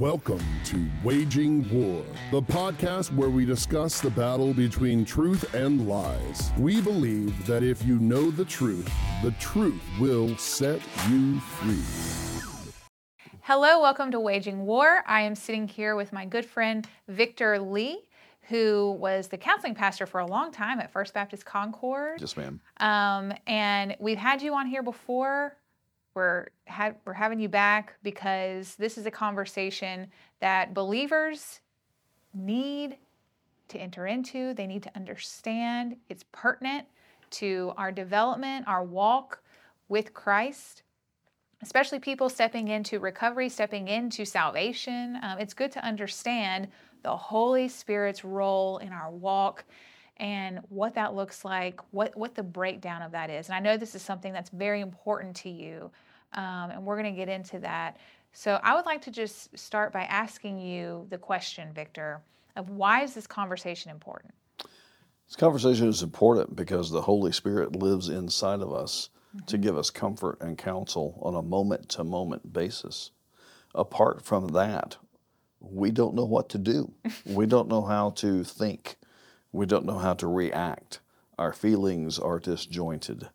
Welcome to Waging War, the podcast where we discuss the battle between truth and lies. We believe that if you know the truth, the truth will set you free. Hello, welcome to Waging War. I am sitting here with my good friend Victor Lee, who was the counseling pastor for a long time at First Baptist Concord. Yes, ma'am. Um, and we've had you on here before. We're had, we're having you back because this is a conversation that believers need to enter into. They need to understand. It's pertinent to our development, our walk with Christ, especially people stepping into recovery, stepping into salvation. Um, it's good to understand the Holy Spirit's role in our walk and what that looks like, what, what the breakdown of that is. And I know this is something that's very important to you, um, and we're going to get into that. So I would like to just start by asking you the question, Victor, of why is this conversation important? This conversation is important because the Holy Spirit lives inside of us Mm-hmm. to give us comfort and counsel on a moment to moment basis. Apart from that, we don't know what to do. we don't know how to think. We don't know how to react. Our feelings are disjointed.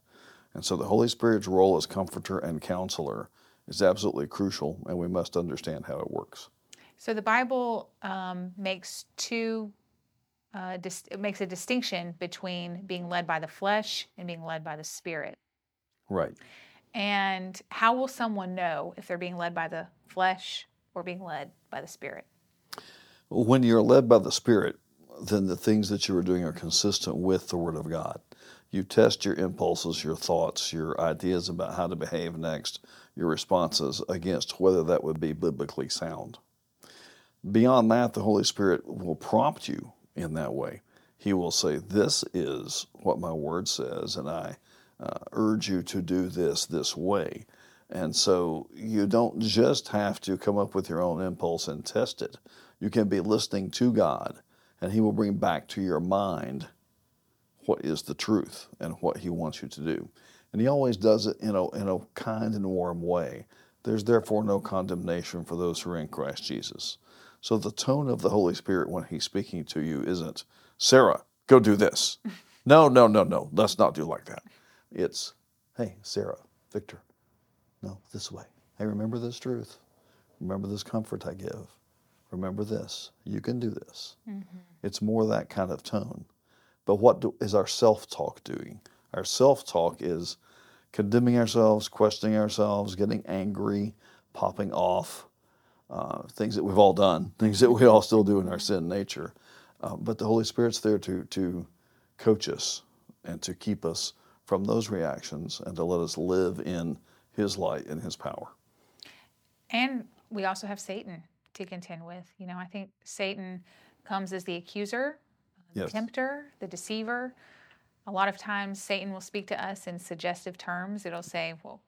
And so the Holy Spirit's role as comforter and counselor is absolutely crucial, and we must understand how it works. So the Bible um, makes two. Uh, dis- it makes a distinction between being led by the flesh and being led by the spirit. Right. And how will someone know if they're being led by the flesh or being led by the spirit? When you're led by the Spirit, then the things that you are doing are consistent with the Word of God. You test your impulses, your thoughts, your ideas about how to behave next, your responses against whether that would be biblically sound. Beyond that, the Holy Spirit will prompt you in that way. He will say, This is what my Word says, and I uh, urge you to do this this way. And so you don't just have to come up with your own impulse and test it. You can be listening to God, and He will bring back to your mind what is the truth and what He wants you to do. And He always does it in a, in a kind and warm way. There's therefore no condemnation for those who are in Christ Jesus. So the tone of the Holy Spirit when He's speaking to you isn't, Sarah, go do this. No, no, no, no, let's not do like that. It's, hey, Sarah, Victor, no, this way. Hey, remember this truth. Remember this comfort I give. Remember this. You can do this. Mm-hmm. It's more that kind of tone. But what do, is our self talk doing? Our self talk is condemning ourselves, questioning ourselves, getting angry, popping off, uh, things that we've all done, things that we all still do in our sin nature. Uh, but the Holy Spirit's there to, to coach us and to keep us from those reactions and to let us live in His light and His power. And we also have Satan to contend with. You know, I think Satan comes as the accuser, Yes. tempter, the deceiver. A lot of times, Satan will speak to us in suggestive terms. It'll say, Well,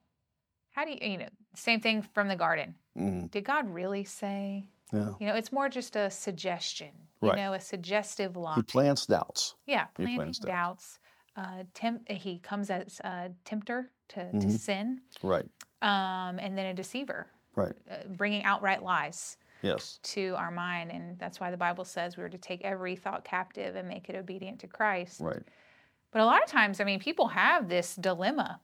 how do you, you know, same thing from the garden. Mhm. Did God really say? Yeah. You know, it's more just a suggestion, you Right. know, a suggestive lie. He plants doubts. Yeah, He planting plants doubts. Uh, temp- he comes as a tempter to, to Mhm. sin, Right. um, and then a deceiver, Right. uh, bringing outright lies Yes. to our mind. And that's why the Bible says we're to take every thought captive and make it obedient to Christ. Right. But a lot of times, I mean, people have this dilemma.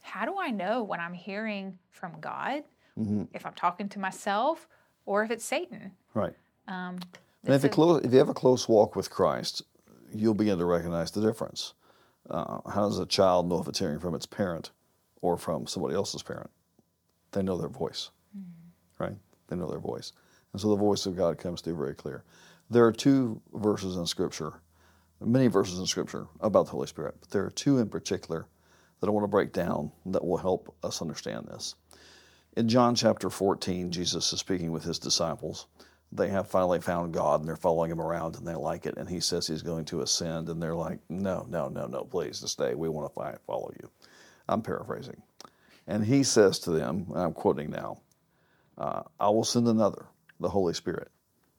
How do I know when I'm hearing from God, hmm if I'm talking to myself, or if it's Satan? Right. Um, And if you, a- close, if you have a close walk with Christ, you'll begin to recognize the difference. Uh, how does a child know if it's hearing from its parent or from somebody else's parent? They know their voice, right? They know their voice. And so the voice of God comes through very clear. There are two verses in Scripture, many verses in Scripture about the Holy Spirit, but there are two in particular that I want to break down that will help us understand this. In John chapter 14, Jesus is speaking with his disciples. They have finally found God and they're following him around and they like it. And he says he's going to ascend. And they're like, no, no, no, no, please to stay. We want to follow you. I'm paraphrasing. And he says to them, I'm quoting now, uh, I will send another, the Holy Spirit,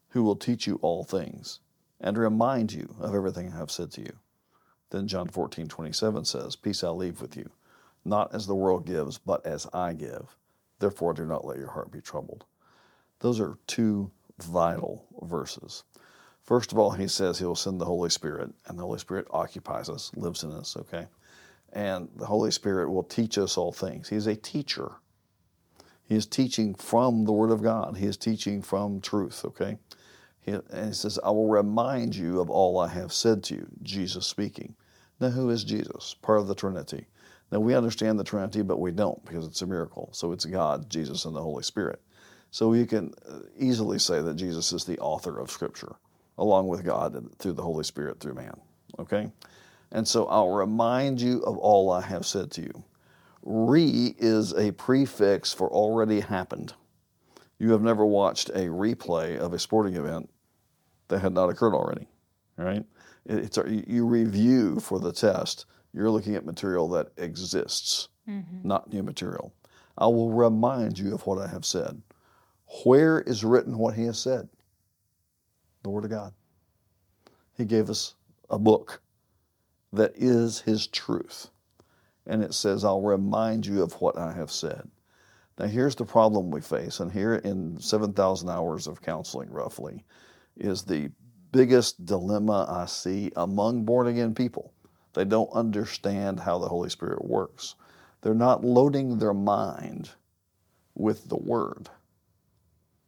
who will teach you all things and remind you of everything I have said to you. Then John 14, 27 says, Peace I leave with you, not as the world gives, but as I give. Therefore, do not let your heart be troubled. Those are two vital verses. First of all, he says he will send the Holy Spirit, and the Holy Spirit occupies us, lives in us, okay? And the Holy Spirit will teach us all things. He's a teacher. He is teaching from the Word of God. He is teaching from truth, okay? He, and he says, I will remind you of all I have said to you, Jesus speaking. Now, who is Jesus? Part of the Trinity. Now, we understand the Trinity, but we don't because it's a miracle. So it's God, Jesus, and the Holy Spirit. So you can uh, easily say that Jesus is the author of Scripture, along with God through the Holy Spirit through man, okay? And so I'll remind you of all I have said to you. Re is a prefix for already happened. You have never watched a replay of a sporting event that had not occurred already, right? It's a, you review for the test. You're looking at material that exists, mm-hmm. not new material. I will remind you of what I have said. Where is written what he has said? The Word of God. He gave us a book that is his truth. And it says, I'll remind you of what I have said. Now, here's the problem we face, and here in 7,000 hours of counseling, roughly, is the biggest dilemma I see among born again people. They don't understand how the Holy Spirit works. They're not loading their mind with the Word.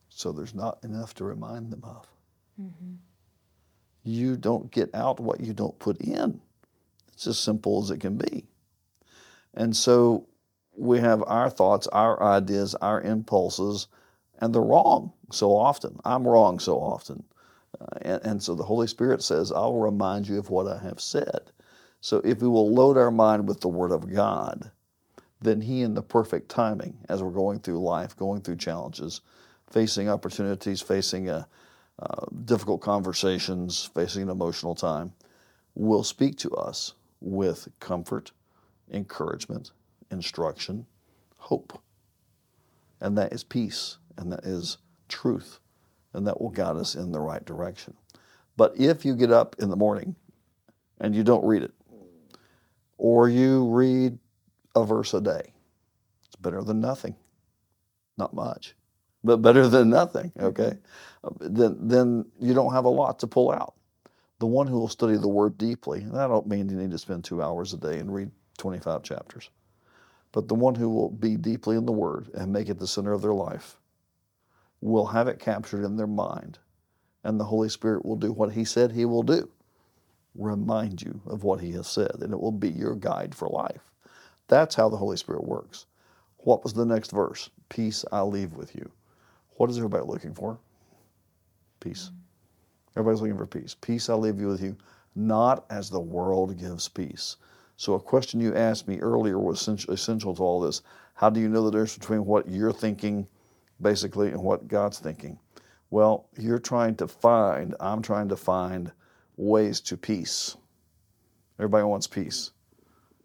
So there's not enough to remind them of. Mm-hmm. You don't get out what you don't put in. It's as simple as it can be. And so we have our thoughts, our ideas, our impulses, and they're wrong so often. I'm wrong so often. Uh, and, and, so the Holy Spirit says, I'll remind you of what I have said. So if we will load our mind with the Word of God, then He, in the perfect timing, as we're going through life, going through challenges, facing opportunities, facing a, uh, difficult conversations, facing an emotional time, will speak to us with comfort, encouragement, instruction, hope. And that is peace, and that is truth, and that will guide us in the right direction. But if you get up in the morning and you don't read it, or you read a verse a day, it's better than nothing. Not much, but better than nothing, okay? Then, then you don't have a lot to pull out. The one who will study the word deeply, and I don't mean you need to spend two hours a day and read 25 chapters. But the one who will be deeply in the Word and make it the center of their life will have it captured in their mind. And the Holy Spirit will do what He said He will do remind you of what He has said, and it will be your guide for life. That's how the Holy Spirit works. What was the next verse? Peace I leave with you. What is everybody looking for? Peace. Everybody's looking for peace. Peace I leave you with you, not as the world gives peace. So, a question you asked me earlier was essential to all this. How do you know the difference between what you're thinking, basically, and what God's thinking? Well, you're trying to find, I'm trying to find ways to peace. Everybody wants peace,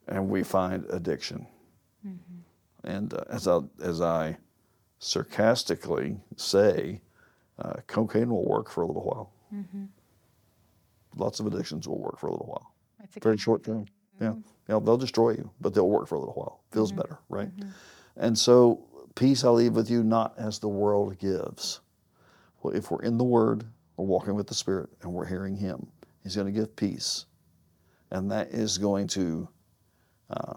and we find addiction. Mm-hmm. And uh, as, I, as I sarcastically say, uh, cocaine will work for a little while. Mm-hmm. Lots of addictions will work for a little while. Very short term. Yeah, mm-hmm. you know, they'll destroy you, but they'll work for a little while. Feels mm-hmm. better, right? Mm-hmm. And so, peace I leave with you, not as the world gives. Well, if we're in the Word, we're walking with the Spirit, and we're hearing Him, He's going to give peace, and that is going to uh,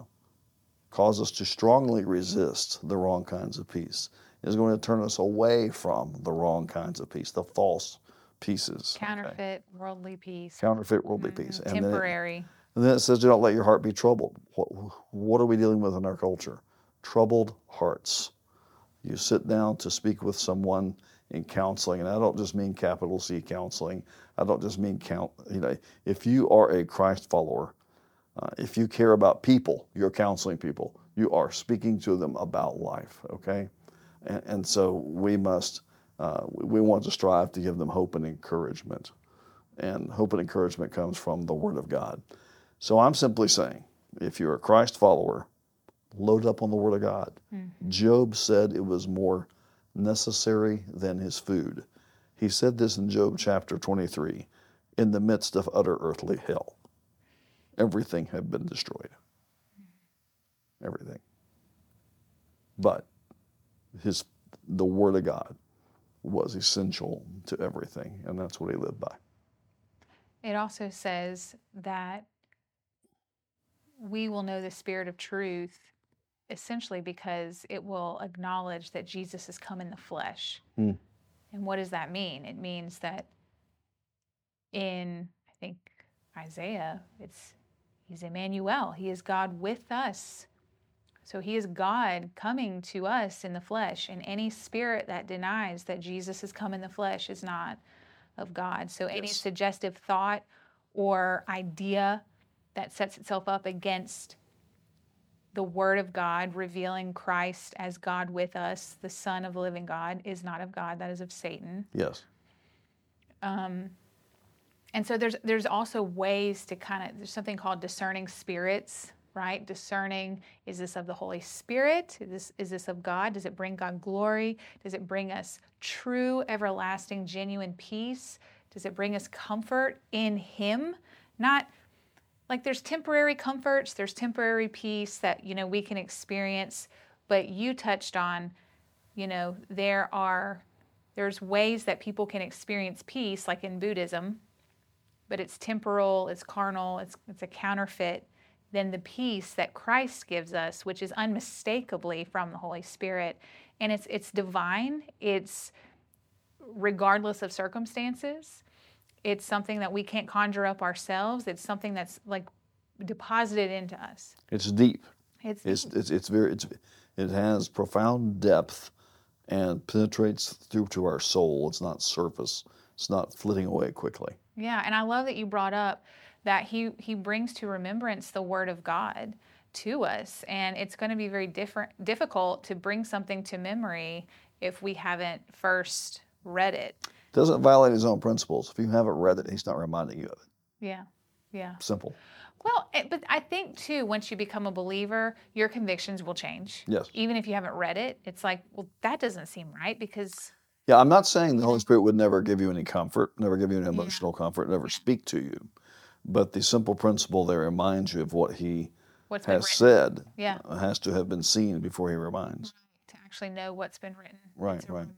cause us to strongly resist the wrong kinds of peace. It's going to turn us away from the wrong kinds of peace, the false pieces. Counterfeit okay? worldly peace. Counterfeit worldly mm-hmm. peace. And Temporary. And then it says, do not let your heart be troubled. What, what are we dealing with in our culture? Troubled hearts. You sit down to speak with someone in counseling, and I don't just mean capital C counseling. I don't just mean count. You know, if you are a Christ follower, uh, if you care about people, you're counseling people. You are speaking to them about life. Okay, and, and so we must. Uh, we want to strive to give them hope and encouragement, and hope and encouragement comes from the Word of God. So I'm simply saying, if you're a Christ follower, load up on the Word of God. Mm-hmm. Job said it was more necessary than his food. He said this in Job chapter 23 in the midst of utter earthly hell. Everything had been destroyed. Everything. But his the word of God was essential to everything, and that's what he lived by. It also says that we will know the spirit of truth essentially because it will acknowledge that Jesus has come in the flesh. Hmm. And what does that mean? It means that in, I think, Isaiah, it's He's Emmanuel. He is God with us. So he is God coming to us in the flesh. And any spirit that denies that Jesus has come in the flesh is not of God. So any Yes. suggestive thought or idea that sets itself up against the Word of God, revealing Christ as God with us, the Son of the living God, is not of God. That is of Satan. Yes. Um, and so there's there's also ways to kind of there's something called discerning spirits, right? Discerning is this of the Holy Spirit? Is this is this of God? Does it bring God glory? Does it bring us true, everlasting, genuine peace? Does it bring us comfort in Him? Not like there's temporary comforts, there's temporary peace that you know we can experience, but you touched on, you know, there are there's ways that people can experience peace, like in Buddhism, but it's temporal, it's carnal, it's, it's a counterfeit than the peace that Christ gives us, which is unmistakably from the Holy Spirit. And it's, it's divine, it's regardless of circumstances. It's something that we can't conjure up ourselves. It's something that's like deposited into us. It's deep. It's, It's it's it's very it's it has profound depth and penetrates through to our soul. It's not surface. It's not flitting away quickly. Yeah, and I love that you brought up that he he brings to remembrance the word of God to us, and it's going to be very different difficult to bring something to memory if we haven't first read it. Doesn't violate his own principles. If you haven't read it, he's not reminding you of it. Yeah, yeah. Simple. Well, it, but I think too, once you become a believer, your convictions will change. Yes. Even if you haven't read it, it's like, well, that doesn't seem right because Yeah, I'm not saying the Holy Spirit would never give you any comfort, never give you any emotional comfort, never speak to you. But the simple principle there reminds you of what he what's has said Yeah. Uh, has to have been seen before he reminds. To actually know what's been written. Right, right.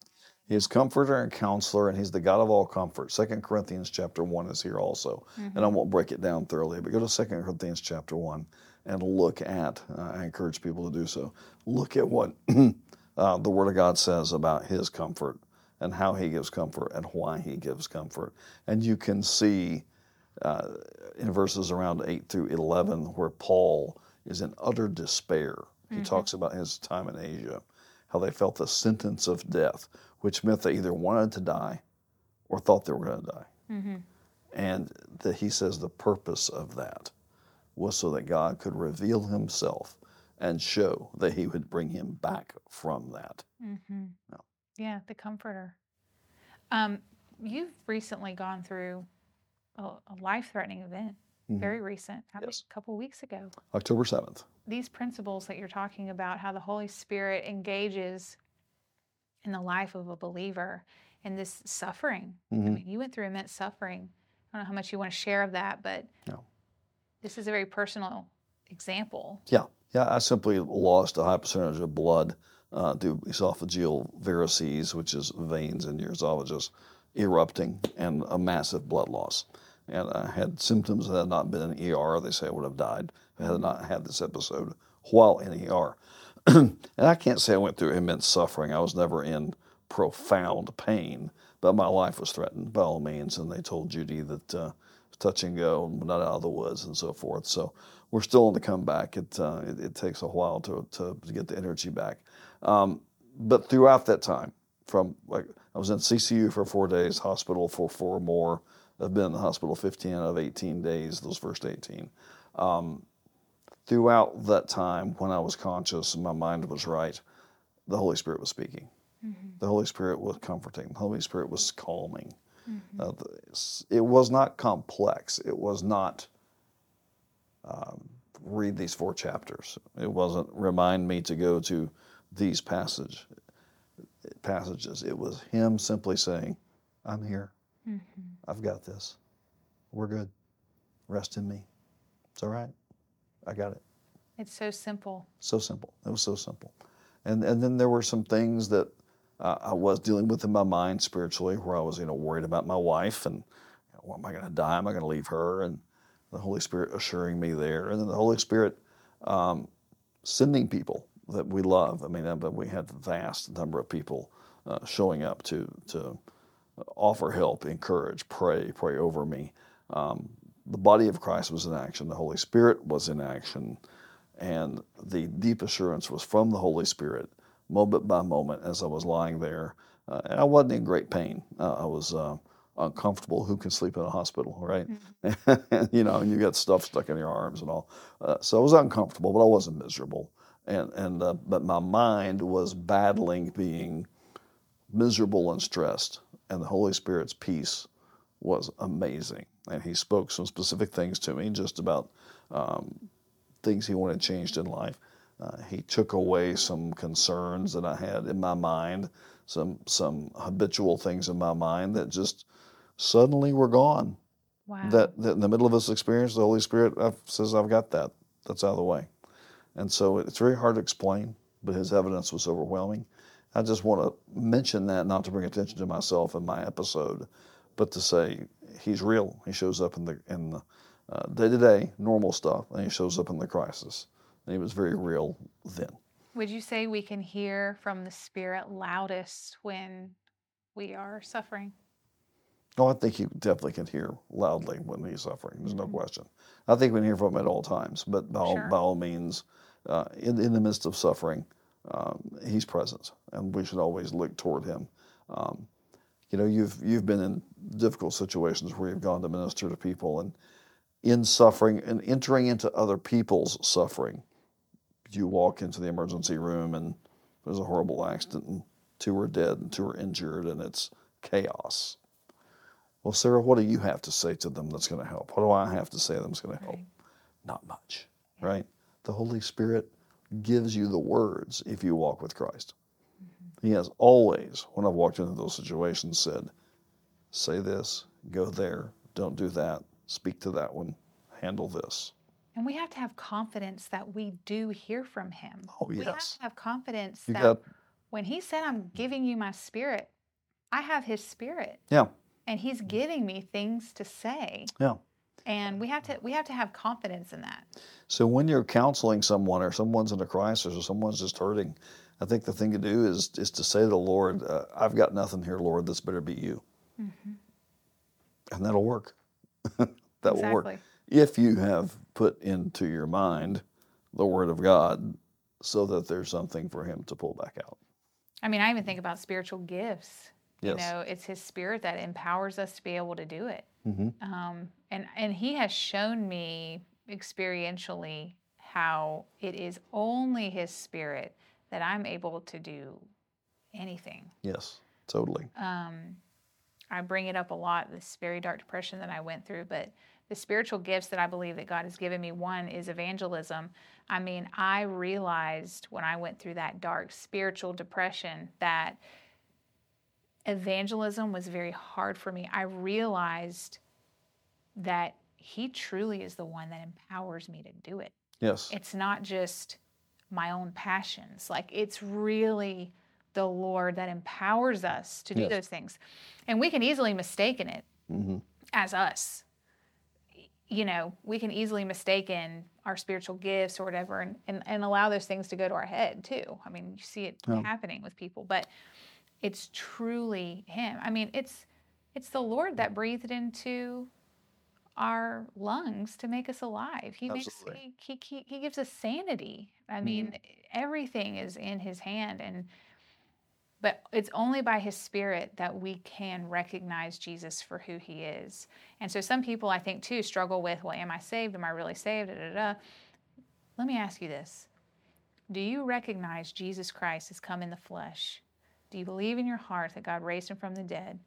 He's comforter and counselor, and he's the God of all comfort. Second Corinthians chapter one is here also, and I won't break it down thoroughly. But go to Second Corinthians chapter one and look at. Uh, I encourage people to do so. Look at what uh, the Word of God says about His comfort and how He gives comfort and why He gives comfort, and you can see uh, in verses around eight through eleven where Paul is in utter despair. He talks about his time in Asia, how they felt the sentence of death, which meant they either wanted to die or thought they were going to die. And that he says the purpose of that was so that God could reveal himself and show that he would bring him back from that. Mm-hmm. No. Yeah, the comforter. Um, you've recently gone through a, a life-threatening event, Mhm. very recent, Yes. a couple weeks ago. October 7th. These principles that you're talking about, how the Holy Spirit engages in the life of a believer, and this suffering. I Mhm. mean, you went through immense suffering. I don't know how much you want to share of that, but No. this is a very personal example. Yeah, yeah. I simply lost a high percentage of blood uh, to esophageal varices, which is veins in your esophagus erupting, and a massive blood loss. And I had symptoms that had not been in ER. They say I would have died if I had not had this episode while in ER. And I can't say I went through immense suffering. I was never in profound pain, but my life was threatened by all means. And they told Judy that uh, touch and go, and not out of the woods, and so forth. So we're still on the comeback. It, uh, it, it takes a while to, to, to get the energy back. Um, but throughout that time, from like I was in CCU for four days, hospital for four more. I've been in the hospital 15 out of 18 days, those first 18. Um, throughout that time, when I was conscious and my mind was right, the Holy Spirit was speaking. The Holy Spirit was comforting. The Holy Spirit was calming. Uh, it was not complex. It was not um, read these four chapters. It wasn't remind me to go to these passage passages. It was him simply saying, "I'm here. I've got this. We're good. Rest in me. It's all right. I got it." It's so simple. So simple. It was so simple. And and then there were some things that uh, I was dealing with in my mind spiritually, where I was, you know, worried about my wife and, you know, well, am I going to die? Am I going to leave her? And the Holy Spirit assuring me there, and then the Holy Spirit um, sending people that we love. I mean, uh, but we had a vast number of people uh, showing up to to offer help, encourage, pray, pray over me. Um, the body of Christ was in action. The Holy Spirit was in action, and the deep assurance was from the Holy Spirit, moment by moment, as I was lying there. Uh, and I wasn't in great pain. Uh, I was uh, uncomfortable. Who can sleep in a hospital, right? Mm-hmm. you know, and you got stuff stuck in your arms and all. Uh, so I was uncomfortable, but I wasn't miserable. And and uh, but my mind was battling being miserable and stressed, and the Holy Spirit's peace was amazing. And He spoke some specific things to me, just about um, things He wanted changed in life. Uh, he took away some concerns that I had in my mind, some some habitual things in my mind that just suddenly were gone. Wow. That, that in the middle of this experience, the Holy Spirit says, "I've got that. That's out of the way." And so it's very hard to explain, but His evidence was overwhelming. I just want to mention that, not to bring attention to myself in my episode, but to say He's real. He shows up in the in the day to day normal stuff, and He shows up in the crisis. And He was very real then. Would you say we can hear from the Spirit loudest when we are suffering? Oh, I think you definitely can hear loudly when he's suffering. There's no Mhm. question. I think we can hear from him at all times, but by, all, by all means, uh, in, in the midst of suffering, um, he's present, and we should always look toward him. Um, you know, you've you've been in difficult situations where you've gone to minister to people, and in suffering and entering into other people's suffering, you walk into the emergency room and there's a horrible accident, and two are dead and two are injured, and it's chaos. Well, Sarah, what do you have to say to them that's going to help? What do I have to say to them that's going to help? Right. Not much, right? The Holy Spirit gives you the words if you walk with Christ. He has always, when I've walked into those situations, said, say this, go there, don't do that, speak to that one, handle this. And we have to have confidence that we do hear from Him. Oh, We have yes. to have confidence You that got, when He said, I'm giving you my Spirit, I have His Spirit. yeah, And He's giving me things to say. yeah. And we have to we have to have confidence in that. So when you're counseling someone or someone's in a crisis or someone's just hurting, I think the thing to do is is to say to the Lord, uh, "I've got nothing here, Lord. This better be you," and that'll work. that will work if you have put into your mind the Word of God, so that there's something for Him to pull back out. I mean, I even think about spiritual gifts. You know, it's His Spirit that empowers us to be able to do it. hmm Um, and and He has shown me experientially how it is only His Spirit that I'm able to do anything. Yes, totally. Um, I bring it up a lot. This very dark depression that I went through, but the spiritual gifts that I believe that God has given me. One is evangelism. I mean, I realized when I went through that dark spiritual depression that evangelism was very hard for me. I realized that He truly is the one that empowers me to do it. Yes. It's not just my own passions. Like it's really the Lord that empowers us to do Yes. those things. And we can easily mistaken it hmm as us. You know, we can easily mistaken our spiritual gifts or whatever and, and, and allow those things to go to our head too. I mean, you see it happening with people, but it's truly him. I mean, it's it's the Lord that breathed into our lungs to make us alive. He makes Absolutely. he, he, he, he gives us sanity. I mean, mm-hmm. everything is in his hand and but it's only by his spirit that we can recognize Jesus for who he is. And so some people I think too struggle with, well, am I saved? Am I really saved? Da, da, da. Let me ask you this. Do you recognize Jesus Christ has come in the flesh? Do you believe in your heart that God raised him from the dead?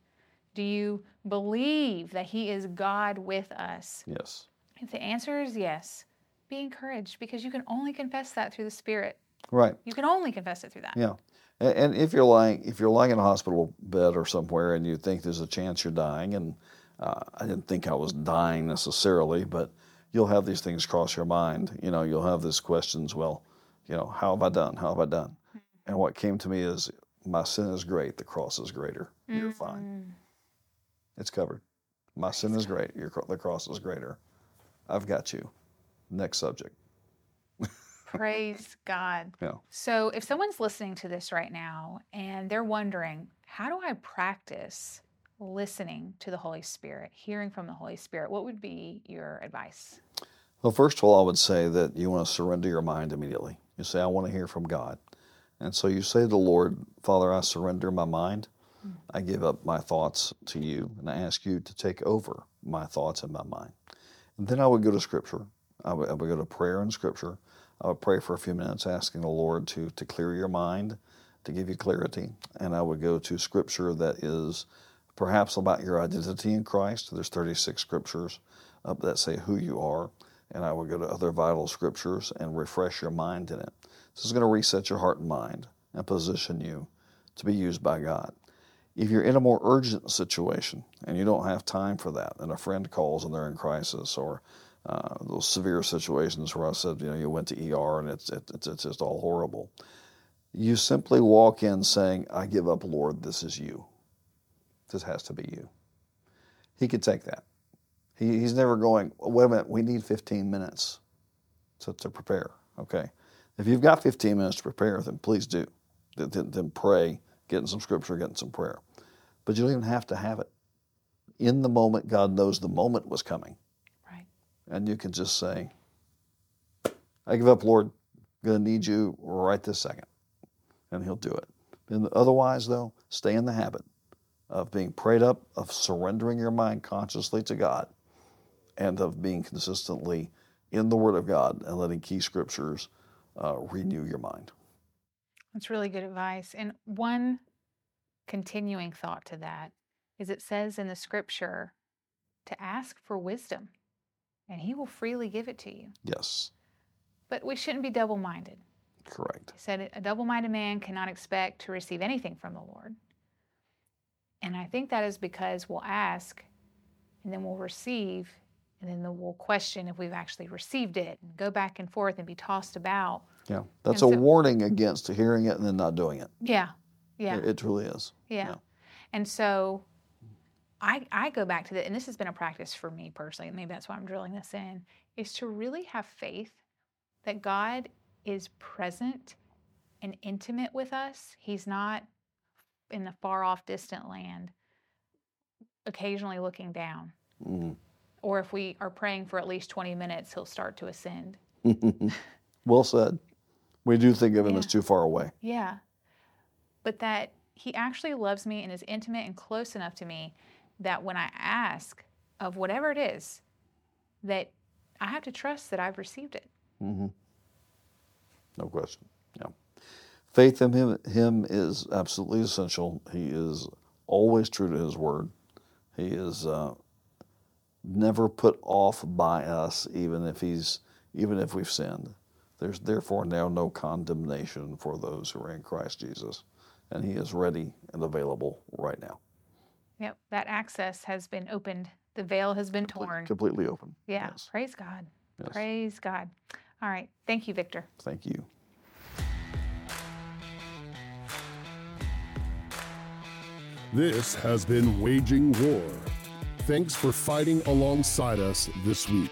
Do you believe that he is God with us? Yes. If the answer is yes, be encouraged because you can only confess that through the Spirit. Right. You can only confess it through that. Yeah. And, if you're lying, if you're lying in a hospital bed or somewhere, and you think there's a chance you're dying, and uh, I didn't think I was dying necessarily, but you'll have these things cross your mind. You know, you'll have these questions. Well, you know, how have I done? How have I done? And what came to me is My sin is great. The cross is greater. You're fine. It's covered. My sin is great. Your, the cross is greater. I've got you. Next subject. Praise God. Yeah. So, if someone's listening to this right now and they're wondering, how do I practice listening to the Holy Spirit, hearing from the Holy Spirit, what would be your advice? Well, first of all, I would say that you want to surrender your mind immediately. You say, I want to hear from God. And so you say to the Lord, Father, I surrender my mind. I give up my thoughts to you, and I ask you to take over my thoughts and my mind. And then I would go to Scripture. I would, I would go to prayer and Scripture. I would pray for a few minutes, asking the Lord to, to clear your mind, to give you clarity. And I would go to Scripture that is perhaps about your identity in Christ. There's 36 Scriptures that say who you are. And I would go to other vital Scriptures and refresh your mind in it. This is going to reset your heart and mind and position you to be used by God. If you're in a more urgent situation and you don't have time for that, and a friend calls and they're in crisis, or uh, those severe situations where I said, you know, you went to ER and it's, it's, it's just all horrible, you simply walk in saying, I give up, Lord, this is you. This has to be you. He could take that. He, he's never going, wait a minute, we need 15 minutes to, to prepare. Okay. If you've got 15 minutes to prepare, then please do. Then, then pray, getting some scripture, getting some prayer. But you don't even have to have it. In the moment, God knows the moment was coming. Right. And you can just say, I give up, Lord. I'm going to need you right this second. And He'll do it. And otherwise, though, stay in the habit of being prayed up, of surrendering your mind consciously to God, and of being consistently in the Word of God and letting key scriptures uh, renew your mind. That's really good advice. And one continuing thought to that is it says in the scripture to ask for wisdom, and He will freely give it to you. Yes, But we shouldn't be double minded. correct. He said, A double minded man cannot expect to receive anything from the Lord. And I think that is because we'll ask and then we'll receive and then we'll question if we've actually received it and go back and forth and be tossed about. Yeah, that's And a so- warning against hearing it and then not doing it. Yeah. Yeah. It, it truly is. Yeah. Yeah. And so I I go back to that, and this has been a practice for me personally, maybe that's why I'm drilling this in, is to really have faith that God is present and intimate with us. He's not in the far off distant land, occasionally looking down. Mm. Or if we are praying for at least 20 minutes, he'll start to ascend. well said. We do think of him as too far away. Yeah. But that he actually loves me and is intimate and close enough to me that when I ask of whatever it is, that I have to trust that I've received it. hmm No question. Yeah. Faith in him, him is absolutely essential. He is always true to his word. He is uh, never put off by us, even if he's even if we've sinned. There's therefore now no condemnation for those who are in Christ Jesus, and He is ready and available right now, Yep. That access has been opened. The veil has been torn. completely open. Yeah. Yes. Praise God. Yes. Praise God. All right. Thank you, Victor. Thank you. This has been Waging War. Thanks for fighting alongside us this week.